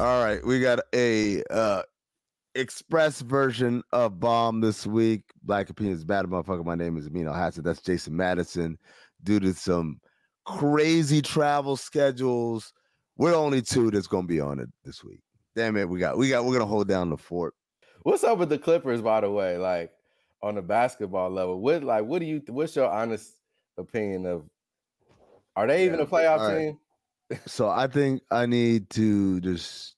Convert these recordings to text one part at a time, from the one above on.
All right, we got a uh express version of Bomm this week. Black opinions bad motherfucker. My name is Amin Hassan. That's Jason Madison. Due to some crazy travel schedules, we're only two that's gonna be on it this week. Damn it, we got we got we're gonna hold down the fort. What's up with the Clippers, by the way? Like on the basketball level, what like what do you what's your honest opinion of are they even a playoff right. team? So I think I need to just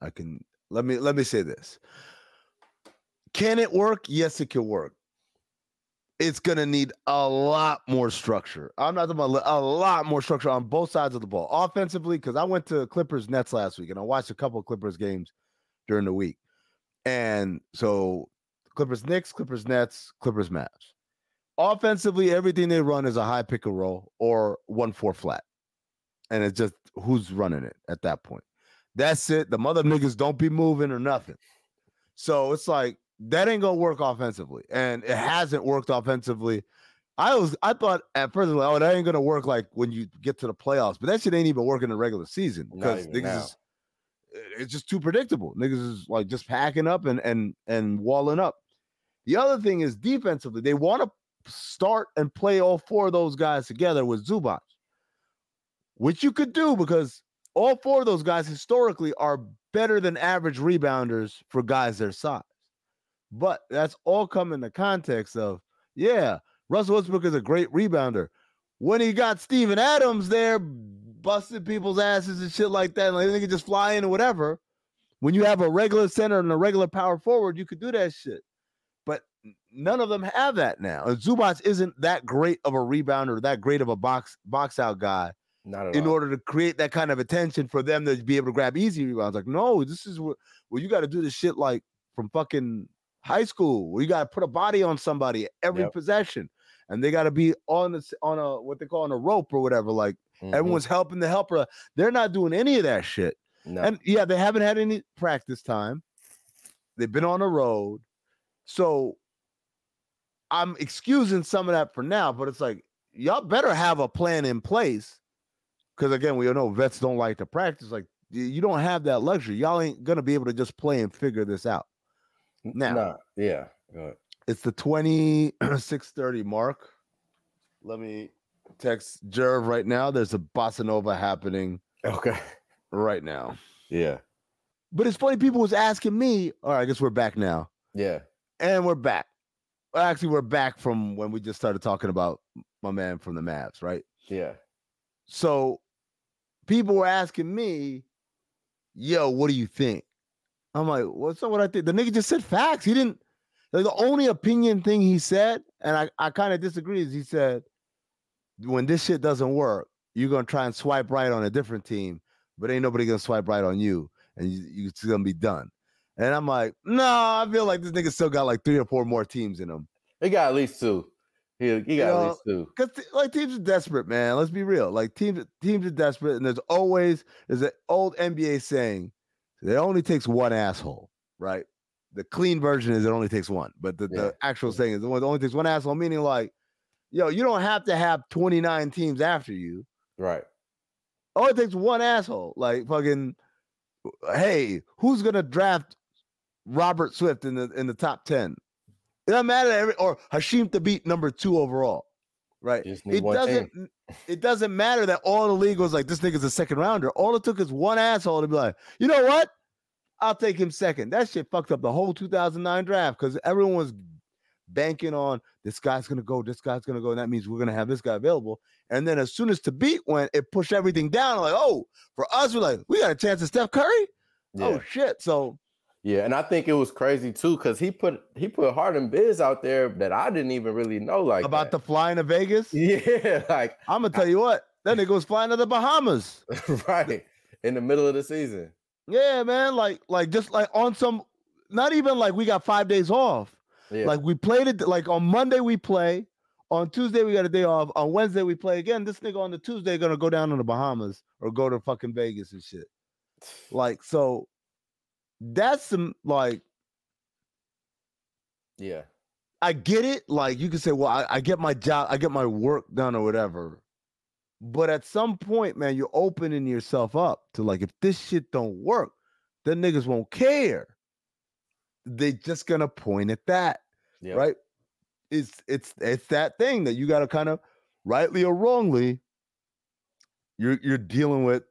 I can let me let me say this. Can it work? Yes, it can work. It's gonna need a lot more structure. I'm not talking about a lot more structure on both sides of the ball. Offensively, because I went to Clippers Nets last week and I watched a couple of Clippers games during the week. And so Clippers Knicks, Clippers Nets, Clippers Mavs. Offensively, everything they run is a high pick and roll or one four flat and it's just who's running it at that point. That's it. The mother niggas don't be moving or nothing. So it's like that ain't gonna work offensively, and it hasn't worked offensively. I was I thought at first like, oh that ain't gonna work like when you get to the playoffs, but that shit ain't even working in the regular season because niggas now. is eh, it's just too predictable. Niggas is like just packing up and and and walling up. The other thing is defensively, they want to start and play all four of those guys together with Zubac, which you could do because all four of those guys historically are better than average rebounders for guys their size. But that's all come in the context of, yeah, Russell Westbrook is a great rebounder. When he got Steven Adams there busting people's asses and shit like that, like they could just fly in or whatever. When you have a regular center and a regular power forward, you could do that shit. But none of them have that now. Zubac isn't that great of a rebounder, that great of a box box out guy Not at in all. order to create that kind of attention for them to be able to grab easy rebounds. Like, no, this is what well, you got to do this shit like from fucking high school where you got to put a body on somebody every Yep. possession, and they got to be on the on a what they call on a rope or whatever. Like Mhm. everyone's helping the helper. They're not doing any of that shit. no. And yeah, they haven't had any practice time. They've been on the road. So I'm excusing some of that for now, but it's like y'all better have a plan in place. Cause again, we all know vets don't like to practice. Like you don't have that luxury. Y'all ain't gonna be able to just play and figure this out. Now Nah, yeah. It's the 2630 mark. Let me text Jerv right now. There's a bossa nova happening Okay. right now. Yeah. But it's funny, people was asking me. All right, I guess we're back now. Yeah. And we're back. Actually, we're back from when we just started talking about my man from the Mavs, right? Yeah. So people were asking me, yo, what do you think? I'm like, what's up? What I think? The nigga just said facts. He didn't like the only opinion thing he said, and I, I kind of disagree, is he said, when this shit doesn't work, you're gonna try and swipe right on a different team, but ain't nobody gonna swipe right on you, and you, you it's gonna be done. And I'm like, no, I feel like this nigga still got like three or four more teams in him. He got at least two. He, he got at least two. Because like teams are desperate, man. Let's be real. Like teams, teams are desperate, and there's always there's an old NBA saying, "It only takes one asshole." Right? The clean version is it only takes one, but the, Yeah. the actual saying is it only takes one asshole, meaning like, yo, you don't have to have 29 teams after you. Right. All it takes one asshole. Like fucking, hey, who's gonna draft Robert Swift in the in the top 10? It doesn't matter. Every, or Hasheem Thabeet number two overall. Right. It doesn't team. it doesn't matter that all the league was like, this nigga's a second rounder. All it took is one asshole to be like, you know what? I'll take him second. That shit fucked up the whole 2009 draft because everyone was banking on this guy's gonna go, this guy's gonna go, and that means we're gonna have this guy available. And then as soon as Thabeet went, it pushed everything down. Like, oh, for us, we're like, we got a chance at Steph Curry. Oh yeah. Oh shit! So Yeah, and I think it was crazy too because he put he put Harden Biz out there that I didn't even really know like about that. the flying to Vegas, yeah, like I'm gonna tell you what, that nigga was flying to the Bahamas. right in the middle of the season. Yeah, man. Like, like just like on some, not even like we got five days off. Yeah, Like we played it like on Monday we play, on Tuesday we got a day off, on Wednesday we play again. This nigga on the Tuesday gonna go down to the Bahamas or go to fucking Vegas and shit. Like so, that's some like yeah, I get it. Like you can say, well, I, I get my job, I get my work done or whatever. But at some point, man, you're opening yourself up to like if this shit don't work, then niggas won't care. They just gonna point at that. yeah, right? It's it's it's that thing that you got to kind of rightly or wrongly. You're you're dealing with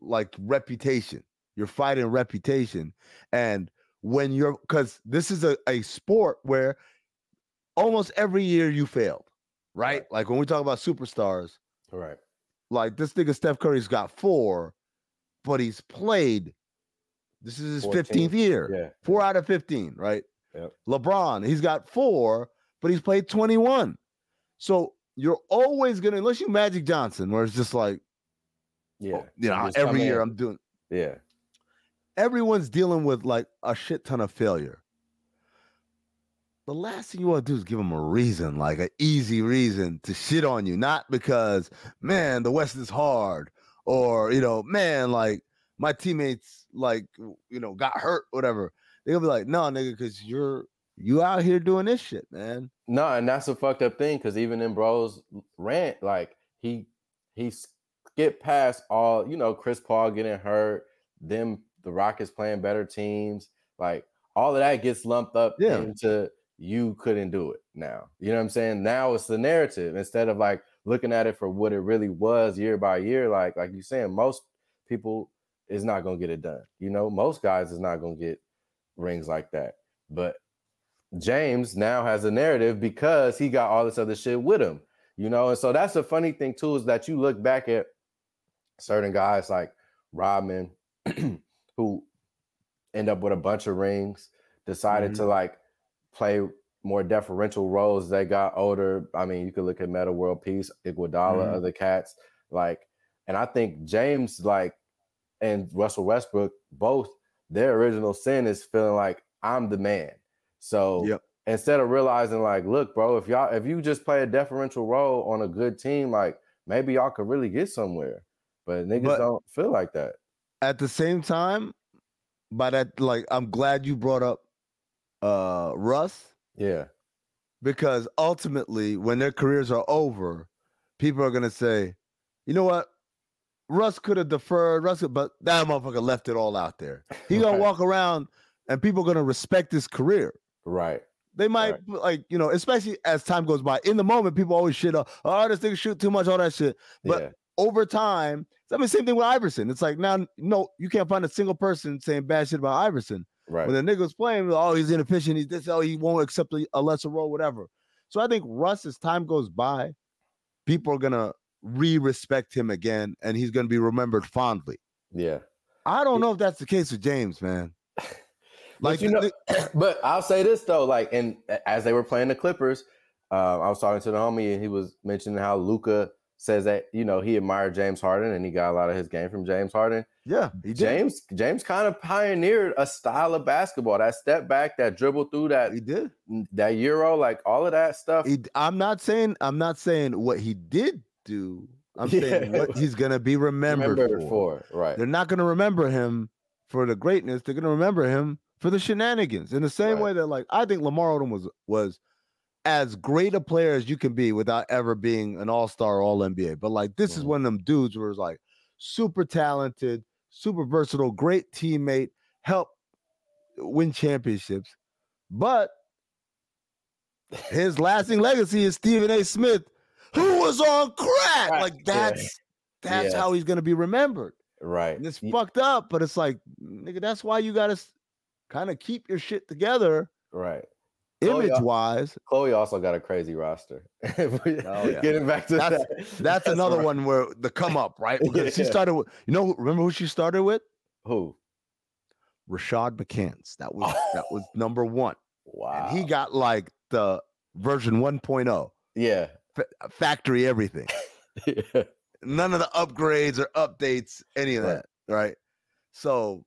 like reputation. You're fighting reputation, and when you're because this is a, a sport where almost every year you failed, right? Right. Like when we talk about superstars, right, like this nigga Steph Curry's got four, but he's played. This is his 14. fifteenth year. yeah, Four out of 15, right? Yep. LeBron, he's got four, but he's played 21. So you're always gonna, unless you Magic Johnson, where it's just like, yeah. oh, you know, every year in. I'm doing yeah, everyone's dealing with like a shit ton of failure. The last thing you want to do is give them a reason, like an easy reason to shit on you, not because, man, the West is hard, or you know, man, like my teammates, like you know, got hurt, whatever. They'll be like, no, nigga, because you're you out here doing this shit, man. No, and that's a fucked up thing because even in Bro's rant, like he he skipped past all, you know, Chris Paul getting hurt, them the Rockets playing better teams, like all of that gets lumped up Yeah. into you couldn't do it now. You know what I'm saying? Now it's the narrative instead of like looking at it for what it really was year by year. Like like you saying, most people is not gonna get it done. You know, most guys is not gonna get rings like that. But James now has a narrative because he got all this other shit with him, you know. And so that's the funny thing too is that you look back at certain guys like Rodman, who end up with a bunch of rings, decided Mhm. to like play more deferential roles. as They got older. I mean, you could look at Metta World Peace, Iguodala, Mhm. other cats, like, and I think James like and Russell Westbrook both their original sin is feeling like I'm the man. So Yep. instead of realizing like, look, bro, if y'all if you just play a deferential role on a good team, like maybe y'all could really get somewhere. But niggas But- don't feel like that. At the same time, by that, like, I'm glad you brought up uh Russ Yeah. because ultimately, when their careers are over, people are gonna say, you know what? Russ could have deferred, Russ, could- but that motherfucker left it all out there. He gonna Right. walk around, and people are gonna respect his career. Right. They might Right. like, you know, especially as time goes by. In the moment, people always shit up. Oh, this nigga shoot too much, all that shit. But yeah. Over time, I mean, same thing with Iverson. It's like now, no, you can't find a single person saying bad shit about Iverson. Right. When the nigga's playing, oh, he's inefficient. He's this, oh, he won't accept a, lesser role, whatever. So I think Russ, as time goes by, people are gonna re-respect him again, and he's gonna be remembered fondly. yeah. I don't know if that's the case with James, man. Like you know, but I'll say this though, like, and as they were playing the Clippers, uh, I was talking to the homie, and he was mentioning how Luka says that you know he admired James Harden, and he got a lot of his game from James Harden. yeah, he did. James James kind of pioneered a style of basketball, that step back, that dribble through, that He did. that euro, like all of that stuff. He, I'm not saying I'm not saying what he did do. I'm saying what he's gonna be remembered, remembered for. for right. They're not gonna remember him for the greatness. They're gonna remember him for the shenanigans. In the same Right. way that, like, I think Lamar Odom was was as great a player as you can be without ever being an All Star, All NBA. But like, this is Mhm. one of them dudes where it's like super talented, super versatile, great teammate, help win championships. But his lasting legacy is Stephen A. Smith, who was on crack. Like yeah. that's that's Yeah. how he's gonna be remembered. Right. And it's fucked up, but it's like, nigga, that's why you gotta kind of keep your shit together. Right. Chloe image al- wise, Chloe also got a crazy roster. Oh, yeah. Getting back to That's- that, that's another right. one where the come up, right? Because she started with, you know, remember who she started with? Who? Rashad McCants. That was that was number one. Wow. And he got like the version 1.0, yeah. fa- uh, factory everything. yeah. None of the upgrades or updates, any of Right. that, right? So,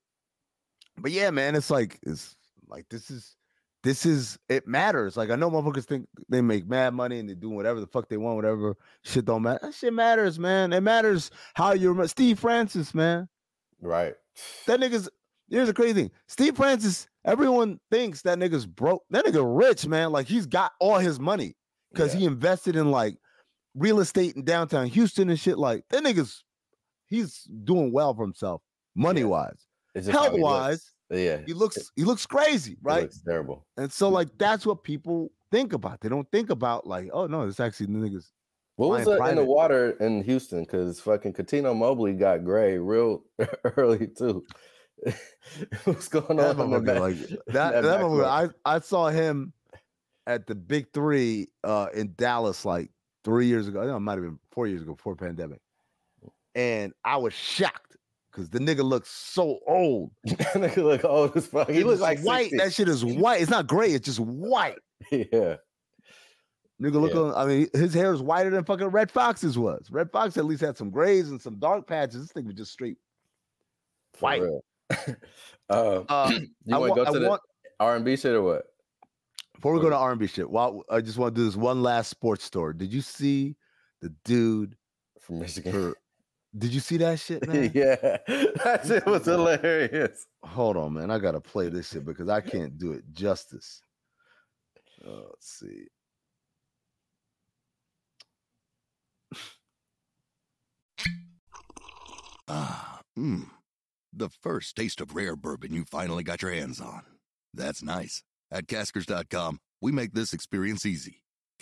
but yeah, man, it's like it's like this is this is it matters. Like I know motherfuckers think they make mad money and they do whatever the fuck they want, whatever shit don't matter. That shit matters, man. It matters how you remember Steve Francis, man. Right. That nigga's here's the crazy thing. Steve Francis, everyone thinks that nigga's broke. That nigga rich, man. Like he's got all his money because Yeah. he invested in like real estate in downtown Houston and shit. Like that nigga's he's doing well for himself, money wise. Just how Health he wise, Yeah. he looks he looks crazy, right? looks terrible. And so like that's what people think about. They don't think about like, oh no, it's actually the niggas. What was in the water in Houston? Because fucking Cuttino Mobley got gray real early too. What's going That on? in the motherfucker, back- like that, that back? I, I saw him at the big three uh in Dallas like three years ago. I think it might have been four years ago before pandemic. And I was shocked because the nigga looks so old. Nigga look old as fuck. He It looks like white. 60. That shit is white. It's not gray, it's just white. yeah. Nigga look Yeah. on, I mean, his hair is whiter than fucking Redd Foxx's was. Redd Foxx at least had some grays and some dark patches. This thing was just straight. White. real. uh, you want to go to the R and B shit or what? Before we go to R&B shit, well, I just want to do this one last sports story. Did you see the dude From Michigan. for? Did you see that shit, man? yeah, that shit was hilarious. Hold on, man. I gotta play this shit because I can't do it justice. Uh, let's see. Ah, mmm. The first taste of rare bourbon you finally got your hands on. That's nice. At Caskers.com, we make this experience easy.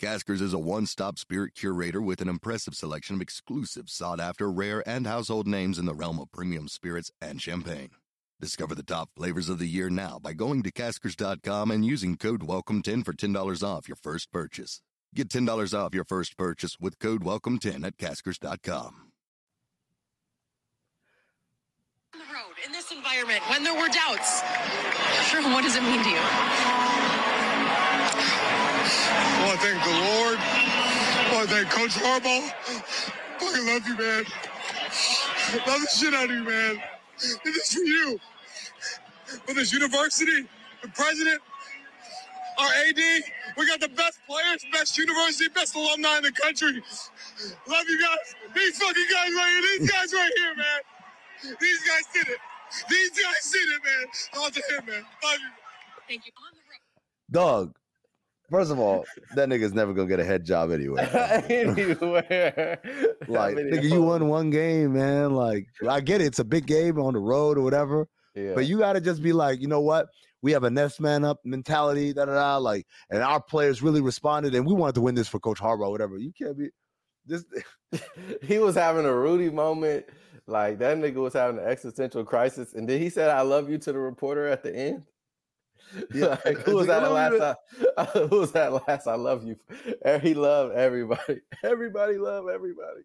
Caskers is a one stop spirit curator with an impressive selection of exclusive, sought after, rare, and household names in the realm of premium spirits and champagne. Discover the top flavors of the year now by going to Caskers.com and using code WELCOME10 for $10 off your first purchase. Get $10 off your first purchase with code WELCOME10 at Caskers.com. in this environment when there were doubts. What does it mean to you? I want to thank the Lord. I want to thank Coach Harbaugh. Fucking love you, man. Love the shit out of you, man. Did this for you. For this university, the president, our AD, we got the best players, best university, best alumni in the country. Love you guys. These fucking guys right here. These guys right here, man. These guys did it. These guys did it, man. On to him, man. Love you. Thank you. On the road. Dog. First of all, that nigga's never gonna get a head job anyway. Anywhere. like, nigga, you won one game, man. Like, I get it, it's a big game on the road or whatever. Yeah. But you gotta just be like, you know what? We have a next man up mentality, da da da. Like, and our players really responded, and we wanted to win this for Coach Harbaugh, whatever. You can't be this. he was having a Rudy moment. Like that nigga was having an existential crisis, and then he said, "I love you" to the reporter at the end. Yeah, like, who was that last? I, who was that last? I love you. Eh, he loved everybody. Everybody loved everybody.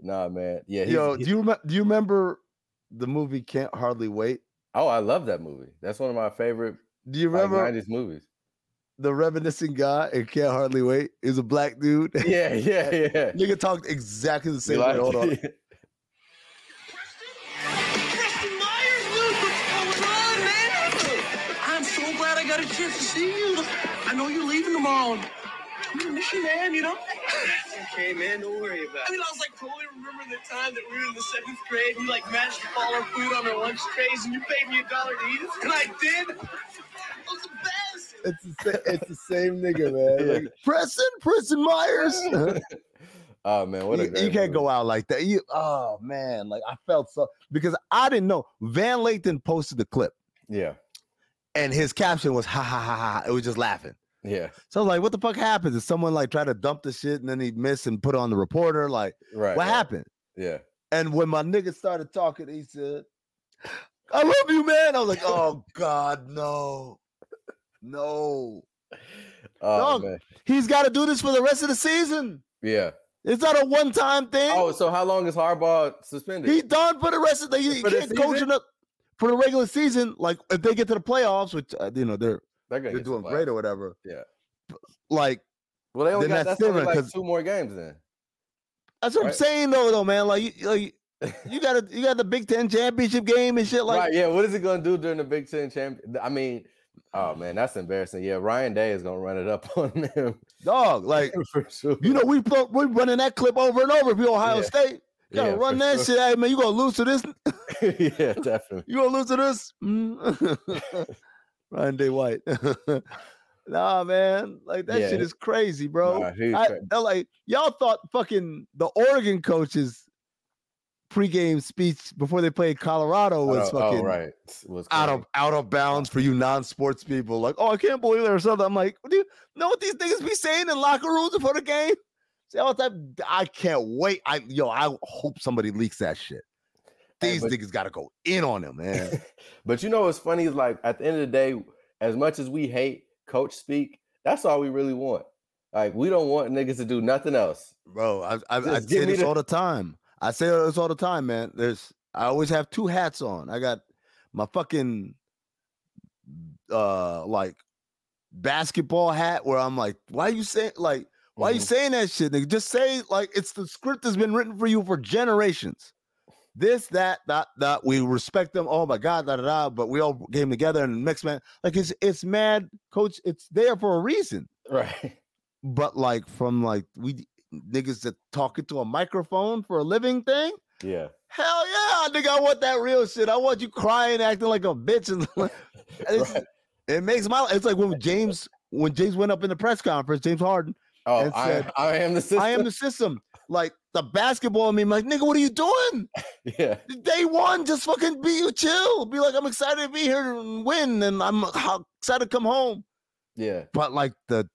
Nah, man. Yeah. he's- Yo, do you remember? Do you remember the movie Can't Hardly Wait? oh, I love that movie. That's one of my favorite Do you like, remember 90s movies. the reminiscent guy in Can't Hardly Wait? Is a black dude. Yeah, yeah, yeah. Nigga talked exactly the same way. Hold on. A chance to see you. I know you're leaving tomorrow. I'm gonna miss you, man, you know? okay, man, don't worry about it. I mean, I was like, totally remember the time that we were in the seventh grade and you like matched all our food on our lunch trays and you paid me a dollar to eat it? And I did? It was the best. it's the same, it's the same nigga, man. Like, Preston, Preston Meyers. oh man, what a you, great you can't movie. go out like that. You, oh man, like I felt so because I didn't know. Van Lathan posted the clip, Yeah, and his caption was "ha ha ha ha." It was just laughing. yeah, So I was like, "What the fuck happened? Did someone like try to dump the shit and then he missed and put on the reporter? Like, right. what right. happened?" Yeah, And when my nigga started talking, he said, "I love you, man." I was like, "Oh God, no, no." oh Dog. man, He's got to do this for the rest of the season. yeah. It's not a one-time thing. Oh, so how long is Harbaugh suspended? He's done for the rest of the. You For can't coach season? For the regular season. Like if they get to the playoffs, which uh, you know they're They're, they're doing great or whatever. Yeah. Like Well, they only got that's only like two more games then. that's what Right. I'm saying though, though, man. Like you, like you got to you got the Big Ten championship game and shit. Like right? Yeah. What is it gonna do during the Big Ten champion? I mean, oh man, that's embarrassing. Yeah, Ryan Day is gonna run it up on them dog, like sure. you know we we running that clip over and over. If you're Ohio Yeah. State, you gotta Yeah, run that sure. shit. Hey man, you gonna lose to this? yeah, definitely. You gonna lose to this? Mm. Ryan Day White. nah, man, like that Yeah, shit is crazy, bro. Nah, I, cra- I like y'all thought fucking the Oregon coaches pregame speech before they played Colorado was oh, oh, fucking right. Was out of out of bounds for you non-sports people. Like, oh, I can't believe there or something. I'm like, do you know what these niggas be saying in locker rooms before the game? See all. I can't wait. I yo, I hope somebody leaks that shit. Hey, These but- niggas gotta go in on him, man. but you know what's funny is like at the end of the day, as much as we hate coach speak, that's all we really want. Like we don't want niggas to do nothing else. Bro, I, I, I say this the- all the time. I say this all the time, man. There's I always have two hats on. I got my fucking uh like basketball hat where I'm like, why you saying like why you Mhm. saying that shit? Nigga? Just say like it's the script that's been written for you for generations. This, that, that, that. We respect them. Oh my god, da da da. But we all came together and mixed man. Like it's it's mad, coach. It's there for a reason Right. but like from like we niggas that talking to a microphone for a living thing. Yeah. Hell yeah, nigga! I want that real shit. I want you crying, acting like a bitch, and Right. it makes my. It's like when James when James went up in the press conference, James Harden. Oh, and I, said, I am the system. I am the system. Like the basketball. I mean, like nigga, what are you doing? yeah. Day one, just fucking be you chill. Be like, I'm excited to be here and win, and I'm excited to come home. Yeah. But like the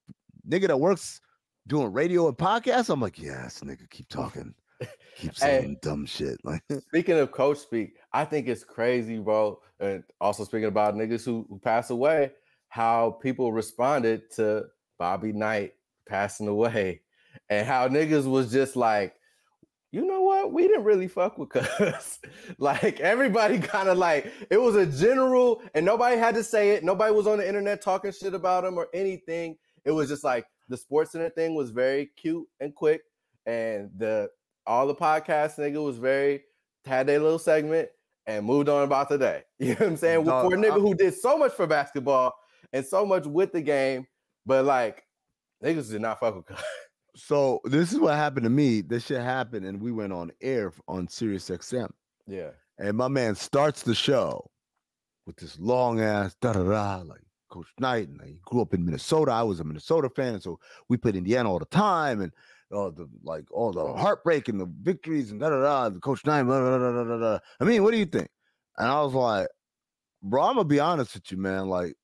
nigga that works doing radio and podcasts, I'm like, yes, nigga, keep talking. Keep Hey. saying dumb shit. Like Speaking of coach speak, I think it's crazy, bro. And also speaking about niggas who, who pass away, how people responded to Bobby Knight passing away, and how niggas was just like, you know what? We didn't really fuck with cuz. like everybody kind of like it was a general, and nobody had to say it. Nobody was on the internet talking shit about him or anything. It was just like the sports center thing was very cute and quick, and the all the podcast nigga was very had their little segment and moved on about the day. You know what I'm saying? Dog, For a nigga I- who did so much for basketball and so much with the game, but like niggas did not fuck with cuz. so this is what happened to me. This shit happened and we went on air on Sirius XM. Yeah. And my man starts the show with this long ass da da da like Coach Knight, and he grew up in Minnesota. I was a Minnesota fan, so we played Indiana all the time, and all the like all the heartbreak and the victories and da da da. The Coach Knight, blah, blah, blah, blah, blah. I mean, what do you think? And I was like, bro, I'm gonna be honest with you, man. Like,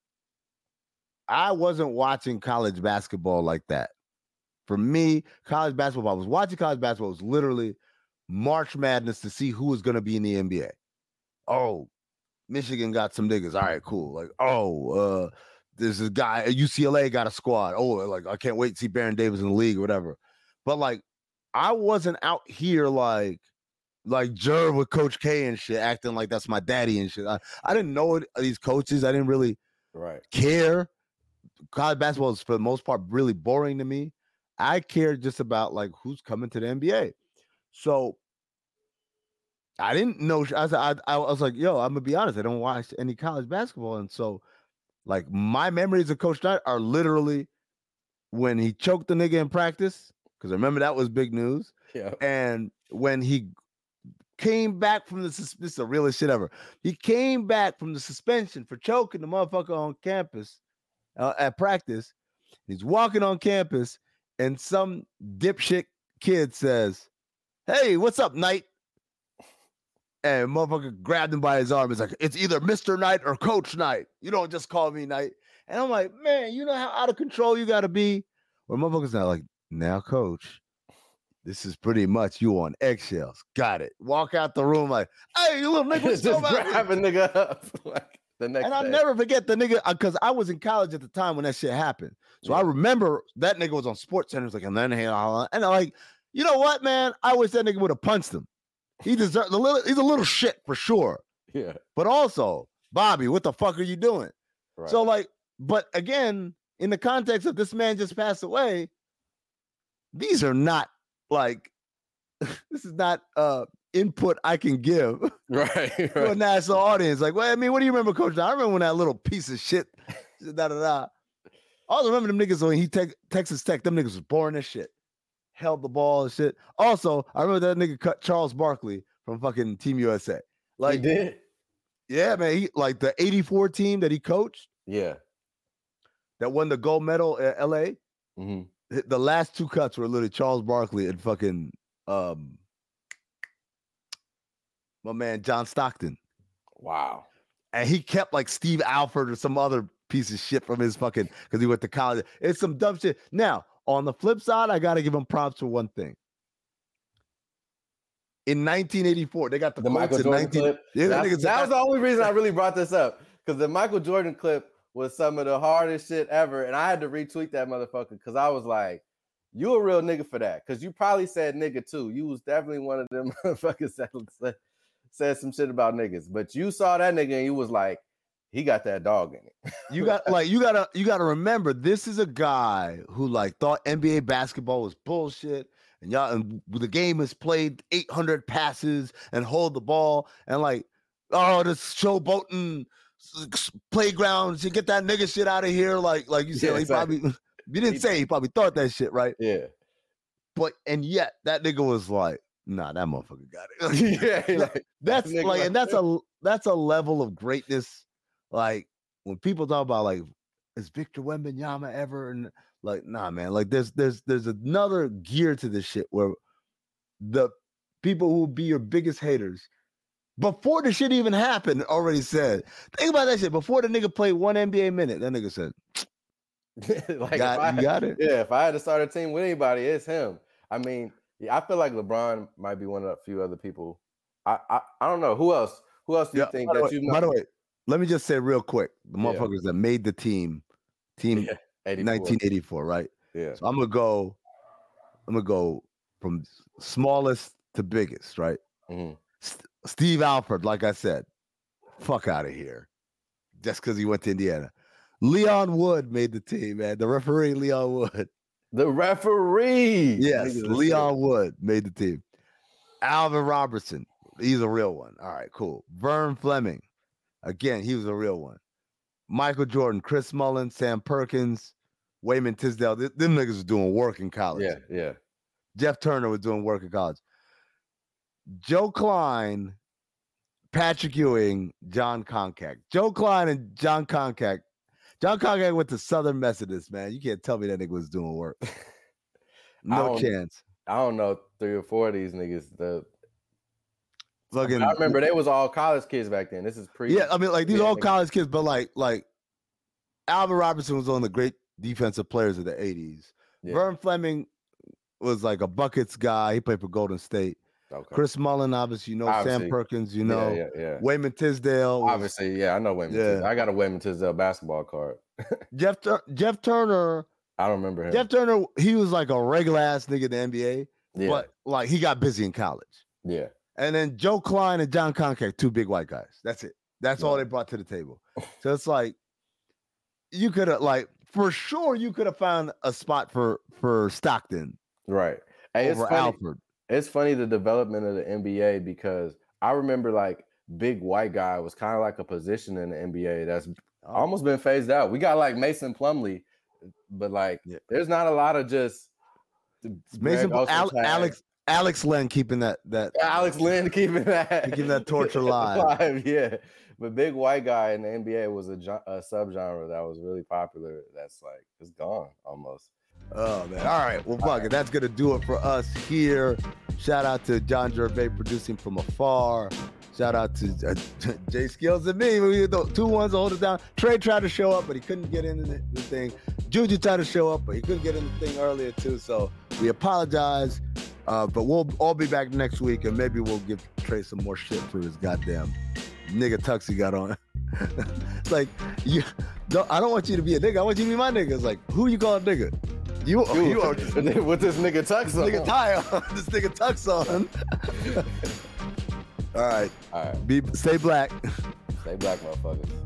I wasn't watching college basketball like that. For me, college basketball, I was watching college basketball was literally March Madness to see who was gonna be in the NBA. Oh, Michigan got some niggas. All right, cool. Like, oh, uh, there's a guy UCLA got a squad. Oh, like I can't wait to see Baron Davis in the league or whatever. But like, I wasn't out here like like Jer with Coach K and shit, acting like that's my daddy and shit. I, I didn't know it, these coaches. I didn't really Right. care. College basketball is for the most part really boring to me. I care just about like who's coming to the NBA. So I didn't know. I was, I, I was like, yo, I'm gonna be honest. I don't watch any college basketball, and so like my memories of Coach Knight are literally when he choked the nigga in practice. Because I remember that was big news Yeah. and when he came back from the sus- this is the realest shit ever. He came back from the suspension for choking the motherfucker on campus uh, at practice. He's walking on campus, and some dipshit kid says, "Hey, what's up, Knight?" And motherfucker grabbed him by his arm. It's like, "It's either Mister Knight or Coach Knight. You don't just call me Knight." And I'm like, "Man, you know how out of control you got to be." Well, motherfuckers not like, "Now, Coach." This is pretty much you on eggshells. Got it. Walk out the room like, hey, you little nigga, what's just on?" nigga up like the next And I'll day. never forget the nigga because I was in college at the time when that shit happened. So I remember that nigga was on Sports Center. Like, and then he, and I'm like, you know what, man? I wish that nigga would have punched him. He deserves a little. He's a little shit for sure. Yeah. But also, Bobby, what the fuck are you doing? Right. So like, but again, in the context of this man just passed away, these are not like this is not uh input I can give right. to a right. national audience. Like, well, I mean, what do you remember, Coach? I remember when that little piece of shit. Da da da. I also remember them niggas when he take Texas Tech. Them niggas was boring as shit. Held the ball and shit. Also, I remember that nigga cut Charles Barkley from fucking Team USA. Like, he did. yeah, man. He like the '84 team that he coached Yeah. that won the gold medal at LA. hmm the last two cuts were literally Charles Barkley and fucking um my man John Stockton. Wow. And he kept like Steve Alford or some other piece of shit from his fucking because he went to college. It's some dumb shit. Now, on the flip side, I gotta give him props for one thing. In 1984, they got the, The Michael Jordan 19 clip. Yeah, that that was the only reason I really brought this up because the Michael Jordan clip was some of the hardest shit ever, and I had to retweet that motherfucker because I was like, "You a real nigga for that?" Because you probably said nigga too. You was definitely one of them motherfuckers that said, some shit about niggas, but you saw that nigga and you was like, "He got that dog in it." you got like you gotta you gotta remember this is a guy who like thought NBA basketball was bullshit and y'all and the game is played 800 passes and hold the ball and like oh this showboating s- s- you get that nigga shit out of here like like you said Yeah, he exactly. probably you didn't He- say he probably thought that shit right Yeah, but and yet that nigga was like nah that motherfucker got it yeah. like, that's like and that's a that's a level of greatness like when people talk about like is Victor Wembanyama ever and like nah man like there's there's there's another gear to this shit where the people who will be your biggest haters before the shit even happened already said think about that shit before the nigga played one NBA minute that nigga said like got, I- you got it Yeah, if I had to start a team with anybody, it's him. I mean, yeah, I feel like LeBron might be one of the few other people. I I, I don't know who else. Who else do you Yeah, think that way, you by the way let me just say real quick the Yeah. motherfuckers that made the team team Yeah, 84. 1984 right Yeah, So I'm gonna go. I'm gonna go from smallest to biggest, right? Mhm. St- Steve Alford, like I said, fuck out of here, just because he went to Indiana. Leon Wood made the team, man. The referee, Leon Wood. The referee. Yes, Leon Wood made the team. Alvin Robertson, he's a real one. All right, cool. Vern Fleming, again, he was a real one. Michael Jordan, Chris Mullin, Sam Perkins, Wayman Tisdale. th- them niggas was doing work in college. Yeah, yeah. Jeff Turner was doing work in college. Joe Kleine, Patrick Ewing, Jon Koncak. Joe Kleine and Jon Koncak. Jon Koncak went to Southern Methodist, man. You can't tell me that nigga was doing work. No don't- chance. I don't know three or four of these niggas. The Fucking, I remember they was all college kids back then. This is pre. Yeah, I mean, like these Yeah, all college kids, but like, like Alvin Robinson was one of the great defensive players of the '80s. Yeah. Vern Fleming was like a buckets guy. He played for Golden State. Okay. Chris Mullin, obviously, you know Obviously. Sam Perkins, you know yeah, yeah. Wayman Tisdale, was- Obviously, yeah, I know Wayman. Yeah. Tisdale. I got a Wayman Tisdale basketball card. Jeff Tur- Jeff Turner. I don't remember him. Jeff Turner, he was like a regular ass nigga in the NBA, yeah, but like he got busy in college. yeah. And then Joe Kleine and Jon Koncak, two big white guys. That's it. That's all they brought to the table. So it's like you could have like for sure you could have found a spot for for Stockton Right. Hey, it's over. Alfred. It's funny the development of the NBA because I remember like big white guy was kind of like a position in the NBA that's Oh, almost been phased out. We got like Mason Plumlee, but like Yeah. there's not a lot of just Mason Al- Alex Alex Len keeping that that Alex Len keeping that Keeping that torch alive. alive, Yeah, but big white guy in the NBA was a, a subgenre that was really popular. That's like it's gone almost. Oh man! All right, well, fuck it. That's gonna do it for us here. Shout out to John Jervay producing from afar. Shout out to uh, Jay Skills and me. We the two ones to hold it down. Trey tried to show up, but he couldn't get into the, the thing. Juju tried to show up, but he couldn't get in the thing earlier too. So we apologize. Uh, but we'll all be back next week, and maybe we'll give Trey some more shit for his goddamn nigga tux he got on. it's like you. Don't, I don't want you to be a nigga. I want you to be my nigga. It's like who you call a nigga? You, you, you are with this nigga tux on. nigga tie on. this nigga tux on. All right. All right, Be stay black. stay black, motherfuckers.